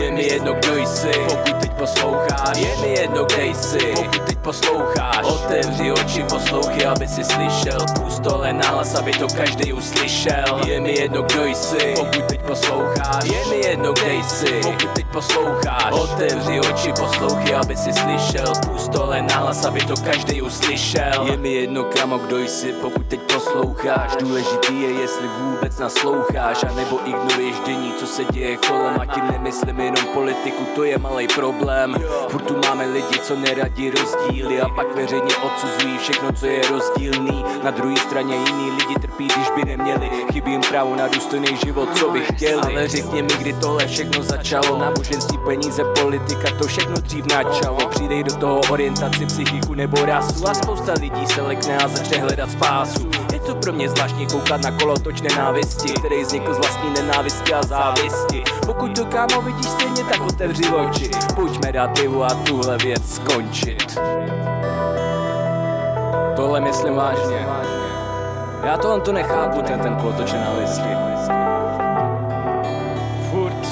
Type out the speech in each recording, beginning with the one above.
Je mi jedno kdo jsi, pokud teď posloucháš Je mi jedno kde jsi, pokud teď posloucháš Otevři oči, poslouchy, aby si slyšel. Pustole nálas, aby to každý uslyšel. Je mi jedno kdo jsi, pokud teď posloucháš Je mi jedno kde jsi, pokud teď posloucháš Otevři oči, poslouchy, aby si slyšel. Pustole nálas, aby to každý uslyšel. Je mi jedno kamo kdo jsi, pokud teď posloucháš. Důležitý je, jestli vůbec nasloucháš A nebo ignoruješ denní, co se děje kolem. A tím nemyslím jenom politiku, to je malý problém. Furt tu máme lidi, co neradí rozdíly A pak veřejně odsuzují všechno, co je rozdílný. Na druhé straně jiní lidi trpí, když by neměli. Chybí jim právo na důstojný život, co by chtěli. Ale řekni mi, kdy tohle všechno začalo. Náboženství, peníze, politika, to všechno dřív načalo. Přidej do toho orientaci, psychiku nebo rasu. A spousta lidí se lekne a začne hledat spásu To pro mě zvláštní koukat na kolotoč nenávisti Který vznikl z vlastní nenávisti a závisti. Pokud to kámo vidíš stejně, tak otevři oči. Pojďme dát pivu a tuhle věc skončit. Tohle myslím vážně. Já tohle to nechápu, ten, ten kolotoč nenávisti. Furt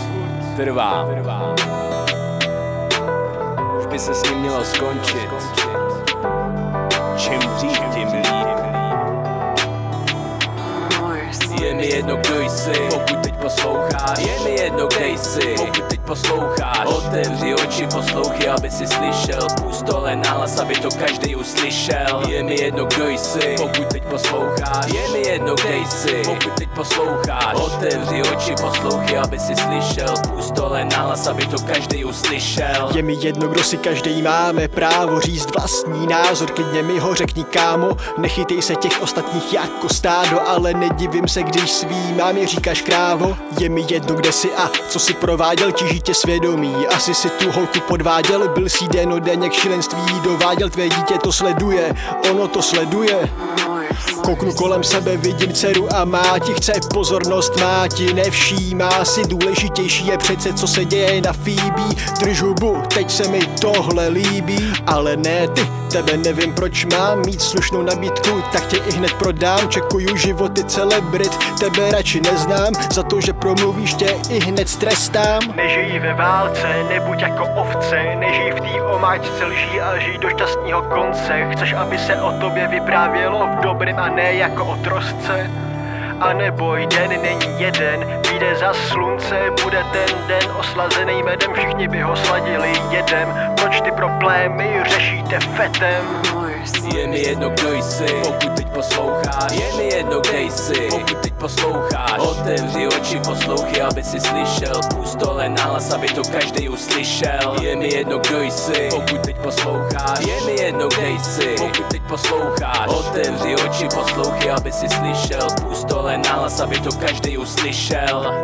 trvá. Už by se s ním mělo skončit. Čím dřív, jsi, pokud teď posloucháš. Je mi jedno, kde jsi, pokud teď posloucháš. Otevři oči, poslouchy, aby si slyšel. Pustole nahlas, aby to každý uslyšel. Je mi jedno, kdo jsi, pokud teď posloucháš jsi, pokud teď posloucháš Otevři oči, poslouchy, aby si slyšel. Pustole nahlas, aby to každý uslyšel. Je mi jedno, kdo si každý máme právo říct vlastní názor, klidně mi ho řekni kámo, nechytej se těch ostatních jako stádo, ale nedivím se, když svý mámě říkáš krávo. Je mi jedno, kde si a co si prováděl, tíží tě svědomí, asi si tu holku podváděl, byl si dennodenně k šílenství, dováděl tvé dítě to sleduje, ono to sleduje. Kouknu kolem sebe, vidím dceru a má ti chce pozornost, má ti nevšímá. Si důležitější je přece, co se děje na Phoebe Drž hubu, teď se mi tohle líbí, ale ne ty, tebe nevím proč mám mít slušnou nabídku, tak tě i hned prodám, čekuju životy celebrit, tebe radši neznám, za to, že promluvíš tě i hned trestám. Nežij ve válce, nebuď jako ovce, nežij v té omáčce lží a žij do šťastného konce, chceš, aby se o tobě vyprávělo v dobrém a ne jako o trosce. A neboj, den není jeden, vyjde za slunce, bude ten den oslazený medem, všichni by ho sladili jedem. Proč ty problémy řešíte fetem? Je mi jedno, kdo jsi, pokud teď posloucháš Je mi jedno, kde jsi, pokud teď posloucháš Otevři oči, poslouchy, aby si slyšel. Pustole nahlas, aby to každý uslyšel. Je mi jedno, kdo jsi, pokud teď posloucháš Je mi jedno, kde jsi, pokud teď posloucháš Otevři oči, poslouchy, aby si slyšel. Pustole nahlas, aby to každý uslyšel